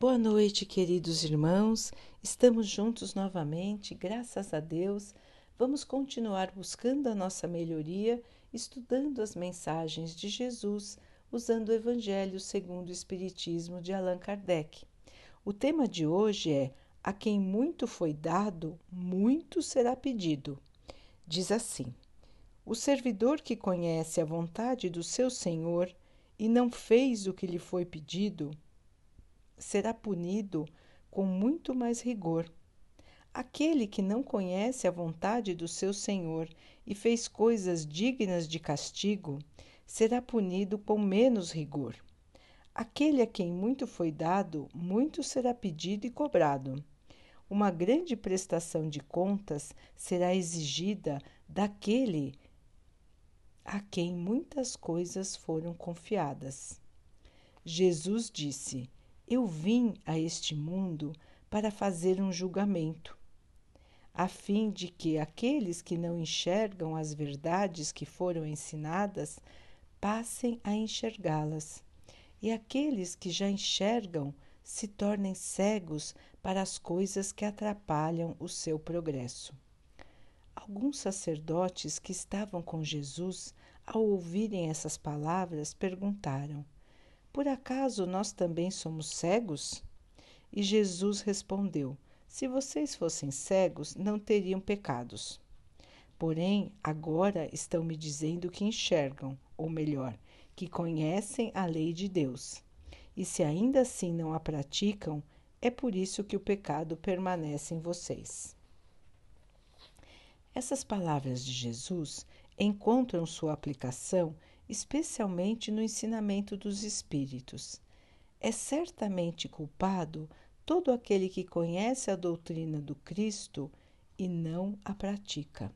Boa noite, queridos irmãos. Estamos juntos novamente, graças a Deus. Vamos continuar buscando a nossa melhoria, estudando as mensagens de Jesus, usando o Evangelho segundo o Espiritismo de Allan Kardec. O tema de hoje é: A quem muito foi dado, muito será pedido. Diz assim: O servidor que conhece a vontade do seu senhor e não fez o que lhe foi pedido, será punido com muito mais rigor. Aquele que não conhece a vontade do seu Senhor e fez coisas dignas de castigo, será punido com menos rigor. Aquele a quem muito foi dado, muito será pedido e cobrado. Uma grande prestação de contas será exigida daquele a quem muitas coisas foram confiadas. Jesus disse: eu vim a este mundo para fazer um julgamento, a fim de que aqueles que não enxergam as verdades que foram ensinadas passem a enxergá-las, e aqueles que já enxergam se tornem cegos para as coisas que atrapalham o seu progresso. Alguns sacerdotes que estavam com Jesus, ao ouvirem essas palavras, perguntaram: por acaso nós também somos cegos? E Jesus respondeu: Se vocês fossem cegos, não teriam pecados. Porém, agora estão me dizendo que enxergam, ou melhor, que conhecem a lei de Deus. E se ainda assim não a praticam, é por isso que o pecado permanece em vocês. Essas palavras de Jesus encontram sua aplicação especialmente no ensinamento dos espíritos. É certamente culpado todo aquele que conhece a doutrina do Cristo e não a pratica.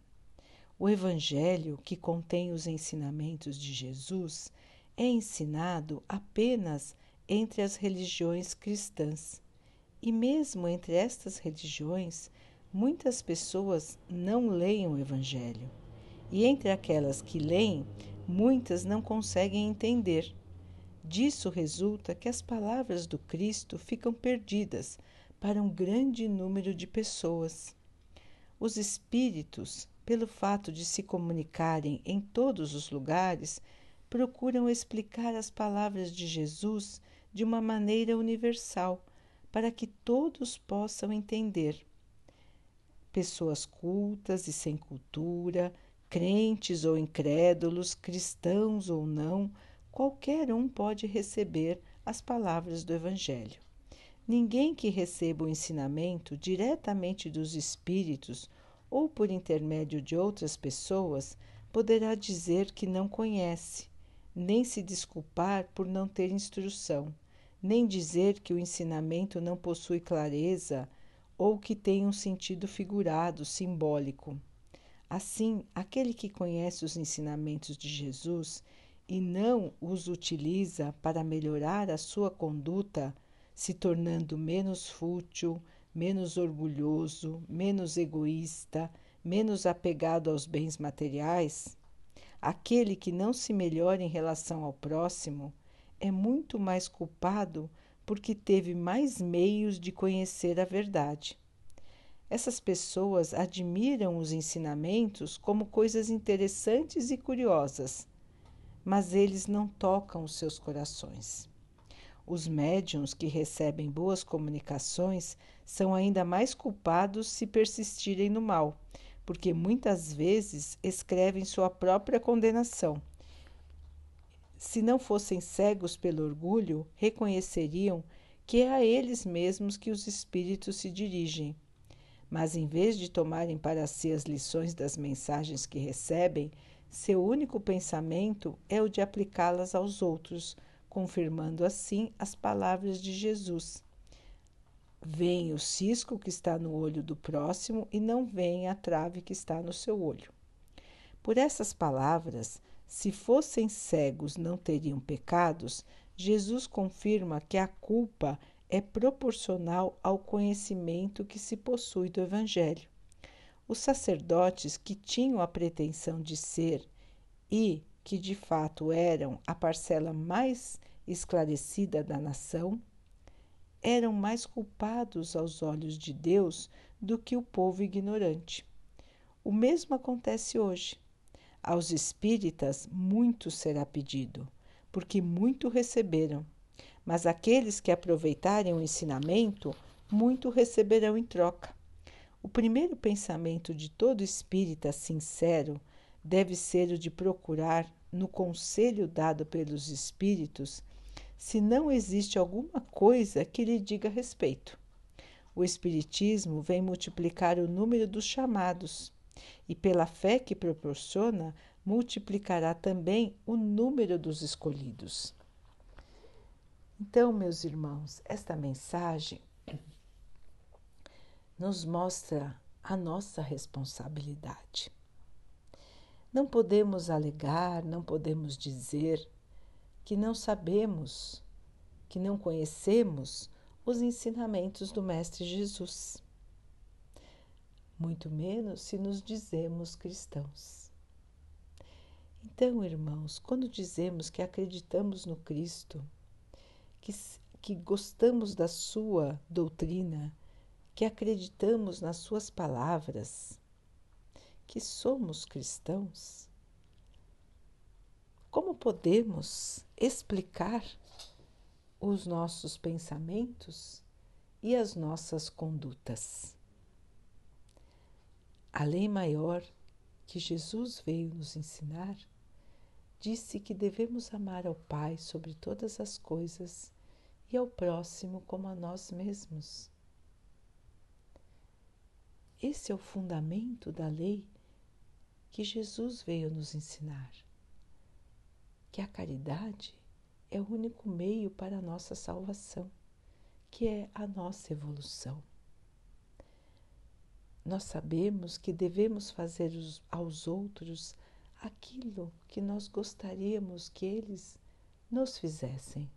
O Evangelho, que contém os ensinamentos de Jesus, é ensinado apenas entre as religiões cristãs. E mesmo entre estas religiões, muitas pessoas não leem o Evangelho. E entre aquelas que leem, muitas não conseguem entender. Disso resulta que as palavras do Cristo ficam perdidas para um grande número de pessoas. Os espíritos, pelo fato de se comunicarem em todos os lugares, procuram explicar as palavras de Jesus de uma maneira universal, para que todos possam entender. Pessoas cultas e sem cultura, crentes ou incrédulos, cristãos ou não, qualquer um pode receber as palavras do Evangelho. Ninguém que receba o ensinamento diretamente dos Espíritos ou por intermédio de outras pessoas poderá dizer que não conhece, nem se desculpar por não ter instrução, nem dizer que o ensinamento não possui clareza ou que tem um sentido figurado, simbólico. Assim, aquele que conhece os ensinamentos de Jesus e não os utiliza para melhorar a sua conduta, se tornando menos fútil, menos orgulhoso, menos egoísta, menos apegado aos bens materiais, aquele que não se melhora em relação ao próximo é muito mais culpado porque teve mais meios de conhecer a verdade. Essas pessoas admiram os ensinamentos como coisas interessantes e curiosas, mas eles não tocam os seus corações. Os médiums que recebem boas comunicações são ainda mais culpados se persistirem no mal, porque muitas vezes escrevem sua própria condenação. Se não fossem cegos pelo orgulho, reconheceriam que é a eles mesmos que os espíritos se dirigem mas em vez de tomarem para si as lições das mensagens que recebem, seu único pensamento é o de aplicá-las aos outros, confirmando assim as palavras de Jesus. Vem o cisco que está no olho do próximo e não vem a trave que está no seu olho. Por essas palavras, se fossem cegos não teriam pecados, Jesus confirma que a culpa é proporcional ao conhecimento que se possui do Evangelho. Os sacerdotes que tinham a pretensão de ser e que de fato eram a parcela mais esclarecida da nação, eram mais culpados aos olhos de Deus do que o povo ignorante. O mesmo acontece hoje. Aos espíritas muito será pedido, porque muito receberam. Mas aqueles que aproveitarem o ensinamento, muito receberão em troca. O primeiro pensamento de todo espírita sincero deve ser o de procurar, no conselho dado pelos espíritos, se não existe alguma coisa que lhe diga respeito. O Espiritismo vem multiplicar o número dos chamados e, pela fé que proporciona, multiplicará também o número dos escolhidos. Então, meus irmãos, esta mensagem nos mostra a nossa responsabilidade. Não podemos alegar, não podemos dizer que não sabemos, que não conhecemos os ensinamentos do Mestre Jesus. Muito menos se nos dizemos cristãos. Então, irmãos, quando dizemos que acreditamos no Cristo, que, que gostamos da Sua doutrina, que acreditamos nas Suas palavras, que somos cristãos, como podemos explicar os nossos pensamentos e as nossas condutas? A lei maior que Jesus veio nos ensinar disse que devemos amar ao Pai sobre todas as coisas e ao próximo como a nós mesmos. Esse é o fundamento da lei que Jesus veio nos ensinar que a caridade é o único meio para a nossa salvação, que é a nossa evolução. Nós sabemos que devemos fazer aos outros aquilo que nós gostaríamos que eles nos fizessem.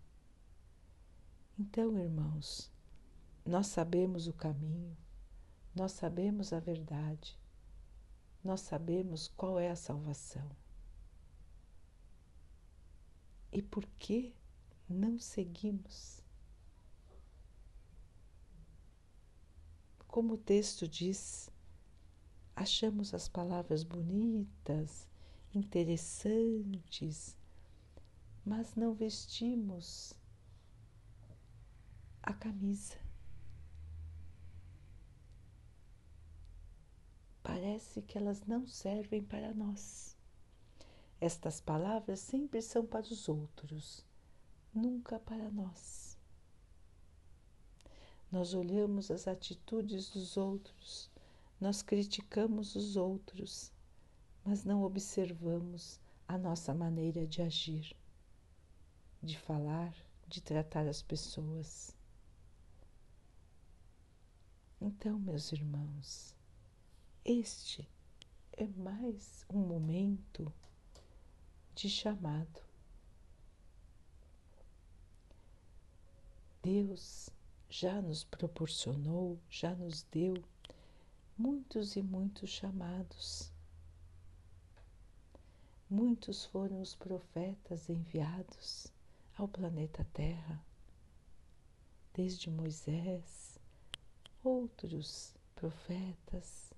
Então, irmãos, nós sabemos o caminho, nós sabemos a verdade, nós sabemos qual é a salvação. E por que não seguimos? Como o texto diz, achamos as palavras bonitas, interessantes, mas não vestimos a camisa. Parece que elas não servem para nós. Estas palavras sempre são para os outros, nunca para nós. Nós olhamos as atitudes dos outros, nós criticamos os outros, mas não observamos a nossa maneira de agir, de falar, de tratar as pessoas. Então, meus irmãos, este é mais um momento de chamado. Deus já nos proporcionou, já nos deu muitos e muitos chamados. Muitos foram os profetas enviados ao planeta Terra, desde Moisés, outros profetas,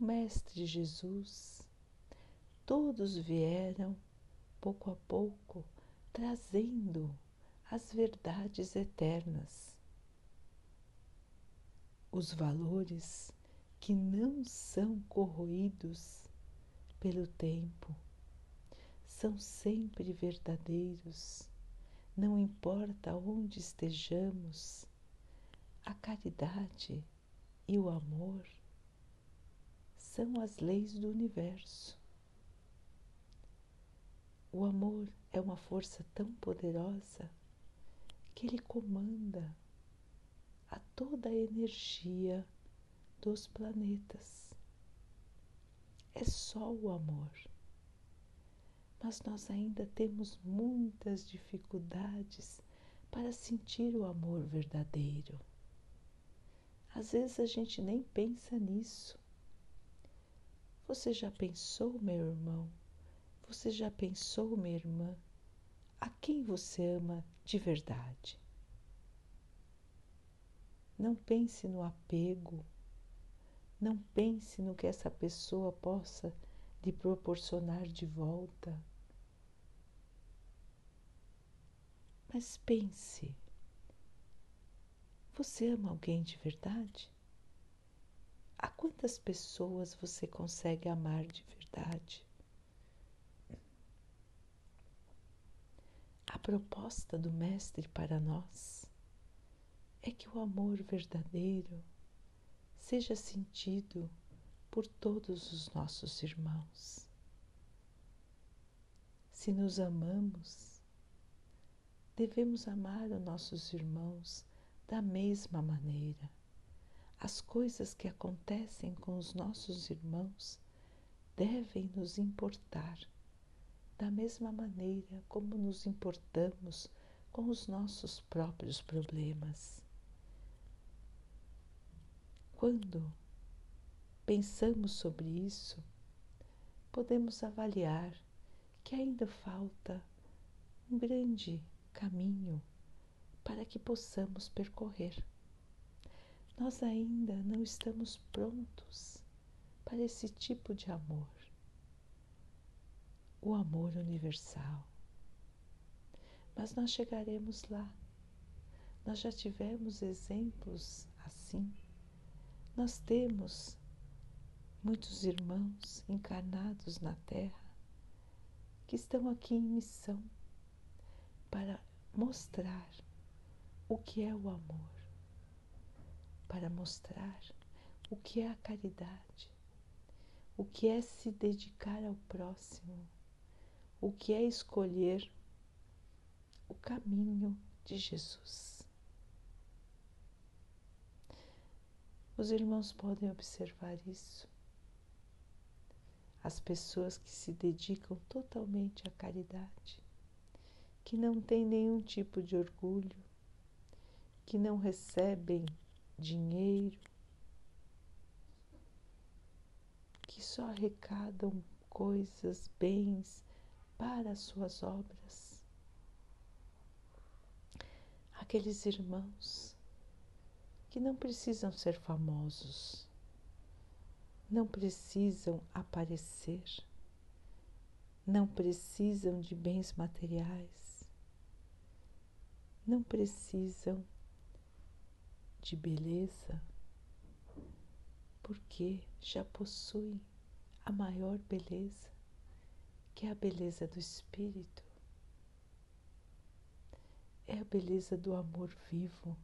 o Mestre Jesus, todos vieram pouco a pouco, trazendo as verdades eternas, os valores que não são corroídos pelo tempo, são sempre verdadeiros, não importa onde estejamos, a caridade e o amor são as leis do universo. O amor é uma força tão poderosa que ele comanda a toda a energia dos planetas. É só o amor. Mas nós ainda temos muitas dificuldades para sentir o amor verdadeiro. Às vezes a gente nem pensa nisso. Você já pensou, meu irmão, você já pensou, minha irmã, a quem você ama de verdade? Não pense no apego. Não pense no que essa pessoa possa lhe proporcionar de volta. Mas pense: você ama alguém de verdade? A quantas pessoas você consegue amar de verdade? A proposta do Mestre para nós é que o amor verdadeiro seja sentido por todos os nossos irmãos. Se nos amamos, devemos amar os nossos irmãos da mesma maneira. As coisas que acontecem com os nossos irmãos devem nos importar da mesma maneira como nos importamos com os nossos próprios problemas. Quando pensamos sobre isso, podemos avaliar que ainda falta um grande caminho para que possamos percorrer. Nós ainda não estamos prontos para esse tipo de amor o amor universal. Mas nós chegaremos lá. Nós já tivemos exemplos assim. Nós temos muitos irmãos encarnados na Terra que estão aqui em missão para mostrar o que é o amor, para mostrar o que é a caridade, o que é se dedicar ao próximo o que é escolher o caminho de Jesus. Os irmãos podem observar isso. As pessoas que se dedicam totalmente à caridade, que não têm nenhum tipo de orgulho, que não recebem dinheiro, que só arrecadam coisas, bens para as suas obras. Aqueles irmãos que não precisam ser famosos, não precisam aparecer, não precisam de bens materiais, não precisam de beleza, porque já possuem a maior beleza que é a beleza do espírito, é a beleza do amor vivo,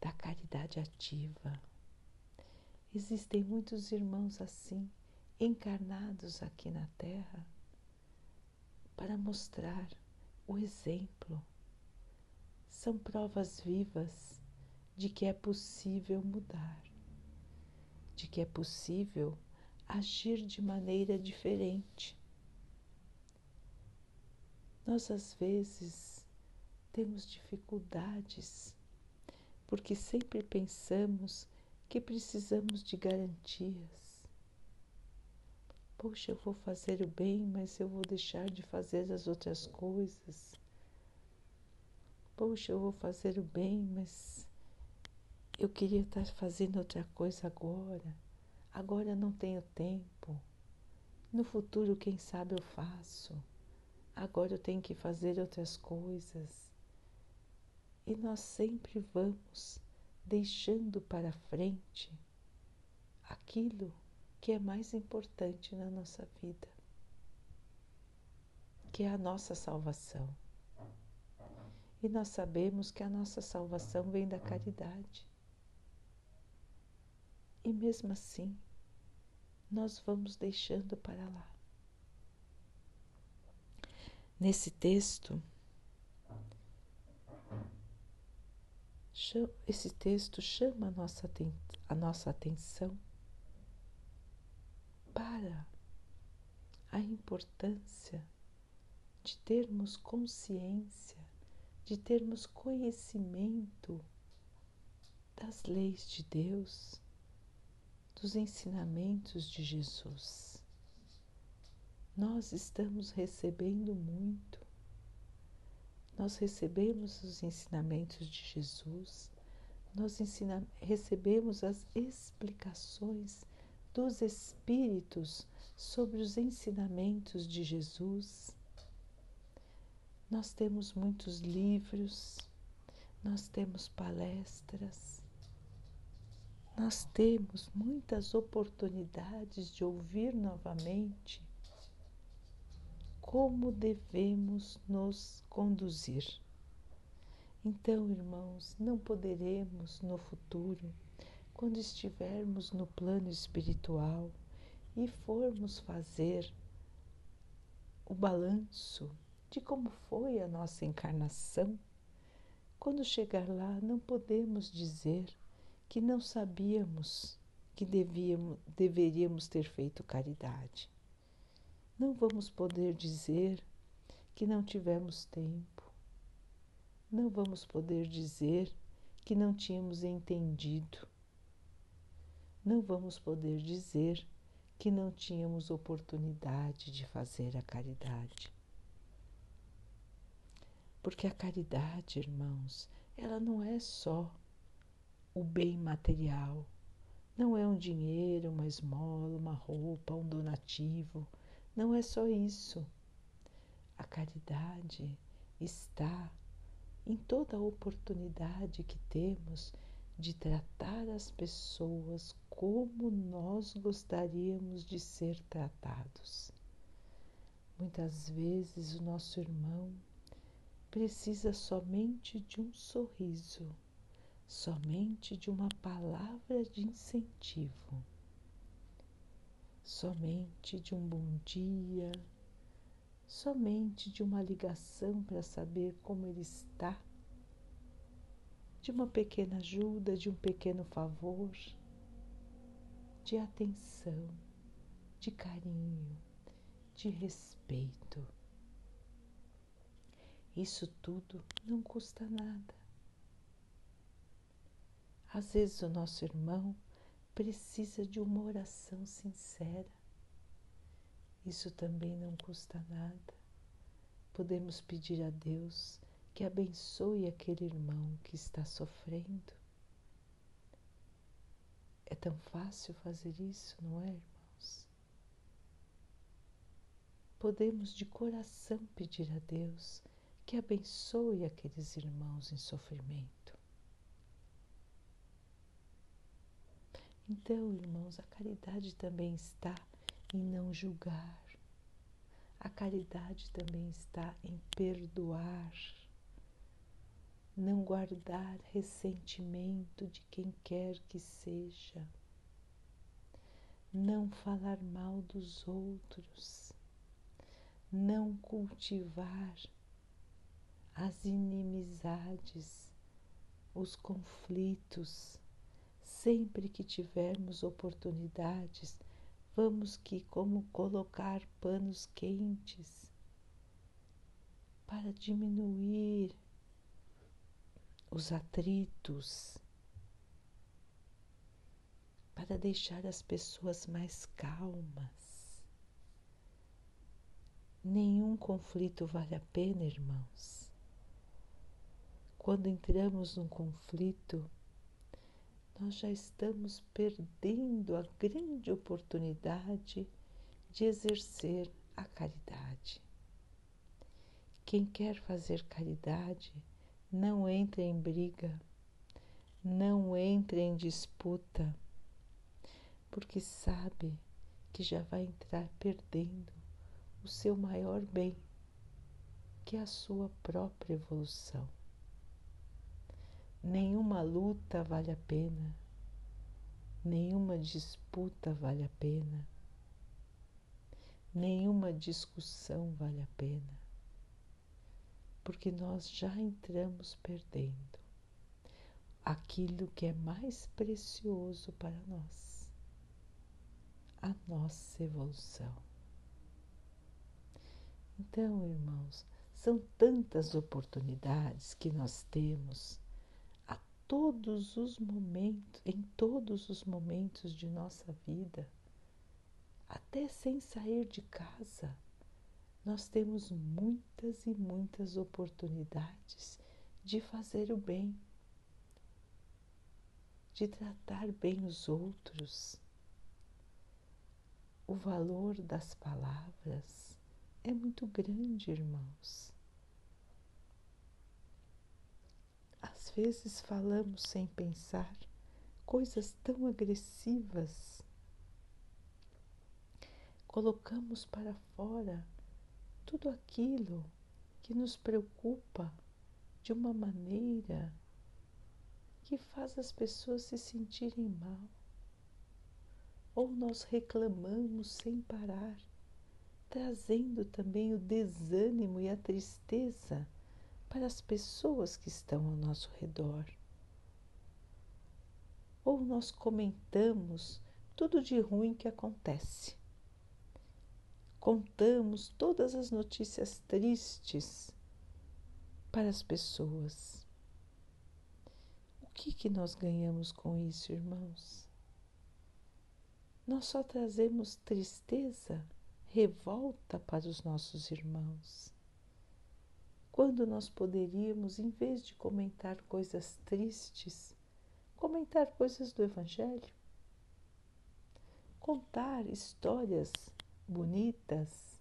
da caridade ativa. Existem muitos irmãos assim, encarnados aqui na Terra, para mostrar o exemplo. São provas vivas de que é possível mudar, de que é possível agir de maneira diferente. Nós, às vezes, temos dificuldades porque sempre pensamos que precisamos de garantias. Poxa, eu vou fazer o bem, mas eu vou deixar de fazer as outras coisas. Poxa, eu vou fazer o bem, mas eu queria estar fazendo outra coisa agora. Agora não tenho tempo. No futuro, quem sabe eu faço. Agora eu tenho que fazer outras coisas. E nós sempre vamos deixando para frente aquilo que é mais importante na nossa vida, que é a nossa salvação. E nós sabemos que a nossa salvação vem da caridade. E mesmo assim, nós vamos deixando para lá. Nesse texto, esse texto chama a nossa, a nossa atenção para a importância de termos consciência, de termos conhecimento das leis de Deus dos ensinamentos de Jesus. Nós estamos recebendo muito. Nós recebemos os ensinamentos de Jesus, nós ensina, recebemos as explicações dos Espíritos sobre os ensinamentos de Jesus. Nós temos muitos livros, nós temos palestras, nós temos muitas oportunidades de ouvir novamente como devemos nos conduzir. Então, irmãos, não poderemos no futuro, quando estivermos no plano espiritual e formos fazer o balanço de como foi a nossa encarnação, quando chegar lá, não podemos dizer que não sabíamos que devíamos, deveríamos ter feito caridade. Não vamos poder dizer que não tivemos tempo não vamos poder dizer que não tínhamos entendido. Não vamos poder dizer que não tínhamos oportunidade de fazer a caridade. Porque a caridade, irmãos, ela não é só o bem material, não é um dinheiro, uma esmola, uma roupa, um donativo, não é só isso. A caridade está em toda a oportunidade que temos de tratar as pessoas como nós gostaríamos de ser tratados. Muitas vezes o nosso irmão precisa somente de um sorriso, somente de uma palavra de incentivo, somente de um bom dia somente de uma ligação para saber como ele está, de uma pequena ajuda, de um pequeno favor, de atenção, de carinho, de respeito. Isso tudo não custa nada. Às vezes o nosso irmão precisa de uma oração sincera isso também não custa nada. Podemos pedir a Deus que abençoe aquele irmão que está sofrendo. É tão fácil fazer isso, não é, irmãos? Podemos de coração pedir a Deus que abençoe aqueles irmãos em sofrimento. Então, irmãos, a caridade também está em não julgar. A caridade também está em perdoar, não guardar ressentimento de quem quer que seja, não falar mal dos outros, não cultivar as inimizades, os conflitos. Sempre que tivermos oportunidades, vamos que como colocar panos quentes para diminuir os atritos, para deixar as pessoas mais calmas. Nenhum conflito vale a pena, irmãos. Quando entramos num conflito, nós já estamos perdendo a grande oportunidade de exercer a caridade. Quem quer fazer caridade não entra em briga, não entra em disputa, porque sabe que já vai entrar perdendo o seu maior bem, que é a sua própria evolução. Nenhuma luta vale a pena, nenhuma disputa vale a pena, nenhuma discussão vale a pena, porque nós já entramos perdendo aquilo que é mais precioso para nós, a nossa evolução. Então, irmãos, são tantas oportunidades que nós temos todos os momentos, em todos os momentos de nossa vida, até sem sair de casa, nós temos muitas e muitas oportunidades de fazer o bem. de tratar bem os outros. O valor das palavras é muito grande, irmãos. Às vezes falamos sem pensar coisas tão agressivas. Colocamos para fora tudo aquilo que nos preocupa de uma maneira que faz as pessoas se sentirem mal. Ou nós reclamamos sem parar, trazendo também o desânimo e a tristeza para as pessoas que estão ao nosso redor. Ou nós comentamos tudo de ruim que acontece. Contamos todas as notícias tristes para as pessoas. O que, que nós ganhamos com isso, irmãos? Nós só trazemos tristeza, revolta para os nossos irmãos. Quando nós poderíamos, em vez de comentar coisas tristes, comentar coisas do Evangelho, contar histórias bonitas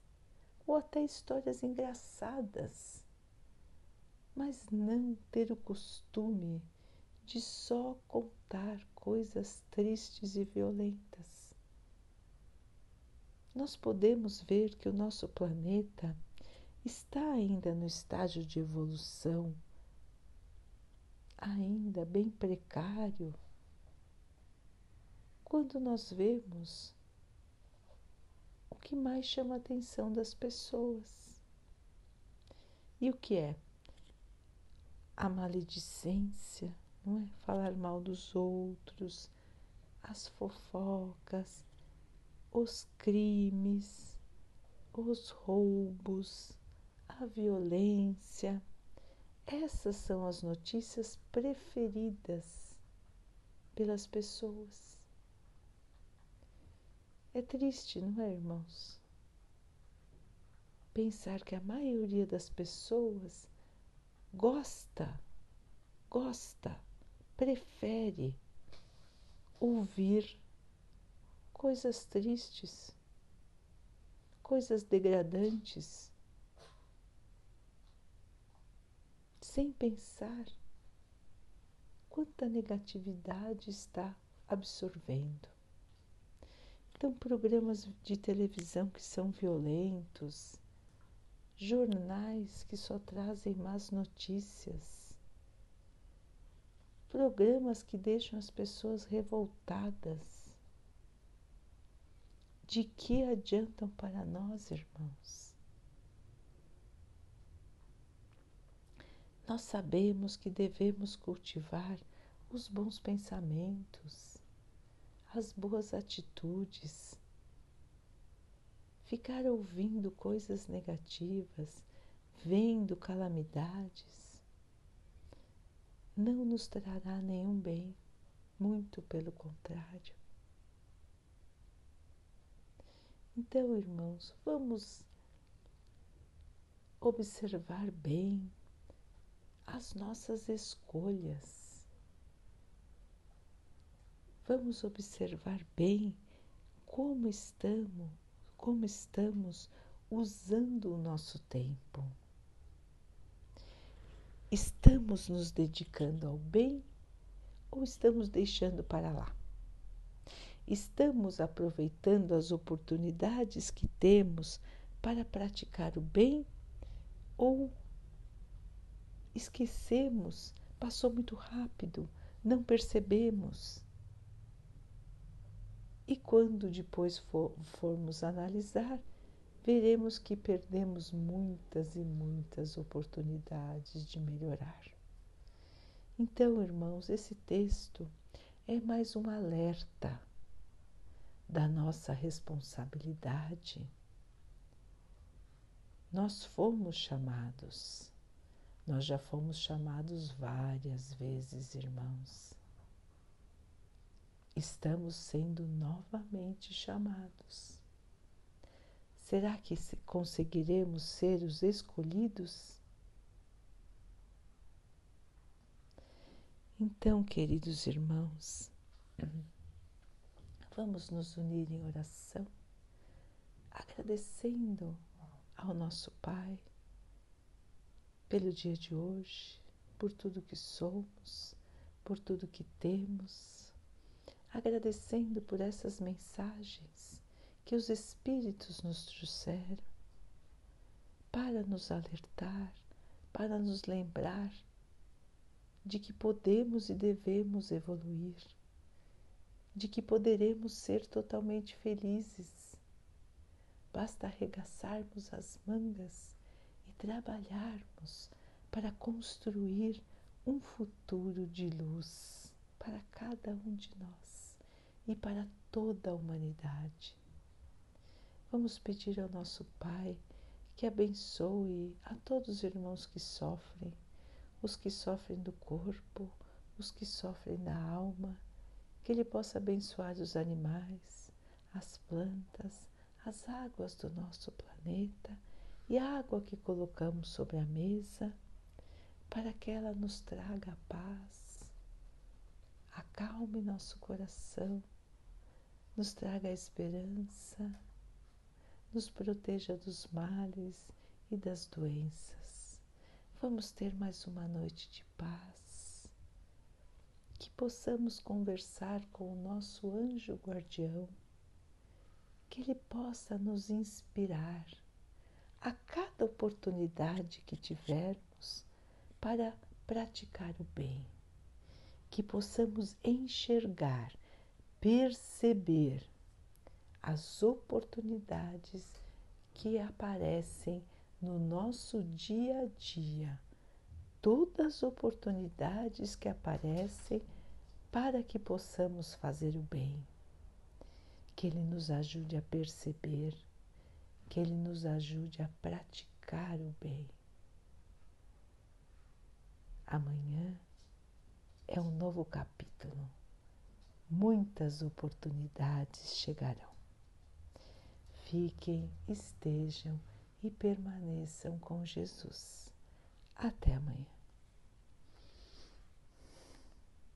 ou até histórias engraçadas, mas não ter o costume de só contar coisas tristes e violentas. Nós podemos ver que o nosso planeta está ainda no estágio de evolução, ainda bem precário, quando nós vemos o que mais chama a atenção das pessoas. E o que é? A maledicência, não é? Falar mal dos outros, as fofocas, os crimes, os roubos, a violência. Essas são as notícias preferidas pelas pessoas. É triste, não é, irmãos? Pensar que a maioria das pessoas gosta, gosta, prefere ouvir coisas tristes, coisas degradantes sem pensar quanta negatividade está absorvendo. Então, programas de televisão que são violentos, jornais que só trazem más notícias, programas que deixam as pessoas revoltadas. De que adiantam para nós, irmãos? Nós sabemos que devemos cultivar os bons pensamentos, as boas atitudes. Ficar ouvindo coisas negativas, vendo calamidades, não nos trará nenhum bem, muito pelo contrário. Então, irmãos, vamos observar bem as nossas escolhas. Vamos observar bem como estamos, como estamos usando o nosso tempo. Estamos nos dedicando ao bem ou estamos deixando para lá? Estamos aproveitando as oportunidades que temos para praticar o bem ou esquecemos, passou muito rápido, não percebemos. E quando depois for, formos analisar, veremos que perdemos muitas e muitas oportunidades de melhorar. Então, irmãos, esse texto é mais um alerta da nossa responsabilidade. Nós fomos chamados nós já fomos chamados várias vezes, irmãos. Estamos sendo novamente chamados. Será que conseguiremos ser os escolhidos? Então, queridos irmãos, vamos nos unir em oração, agradecendo ao nosso Pai pelo dia de hoje, por tudo que somos, por tudo que temos, agradecendo por essas mensagens que os Espíritos nos trouxeram para nos alertar, para nos lembrar de que podemos e devemos evoluir, de que poderemos ser totalmente felizes. Basta arregaçarmos as mangas trabalharmos para construir um futuro de luz para cada um de nós e para toda a humanidade. Vamos pedir ao nosso Pai que abençoe a todos os irmãos que sofrem os que sofrem do corpo, os que sofrem da alma, que Ele possa abençoar os animais, as plantas, as águas do nosso planeta e a água que colocamos sobre a mesa, para que ela nos traga a paz, acalme nosso coração, nos traga a esperança, nos proteja dos males e das doenças. Vamos ter mais uma noite de paz. Que possamos conversar com o nosso anjo guardião, que ele possa nos inspirar a cada oportunidade que tivermos para praticar o bem, que possamos enxergar, perceber as oportunidades que aparecem no nosso dia a dia todas as oportunidades que aparecem para que possamos fazer o bem. Que Ele nos ajude a perceber, que Ele nos ajude a praticar o bem. Amanhã é um novo capítulo. Muitas oportunidades chegarão. Fiquem, estejam e permaneçam com Jesus. Até amanhã.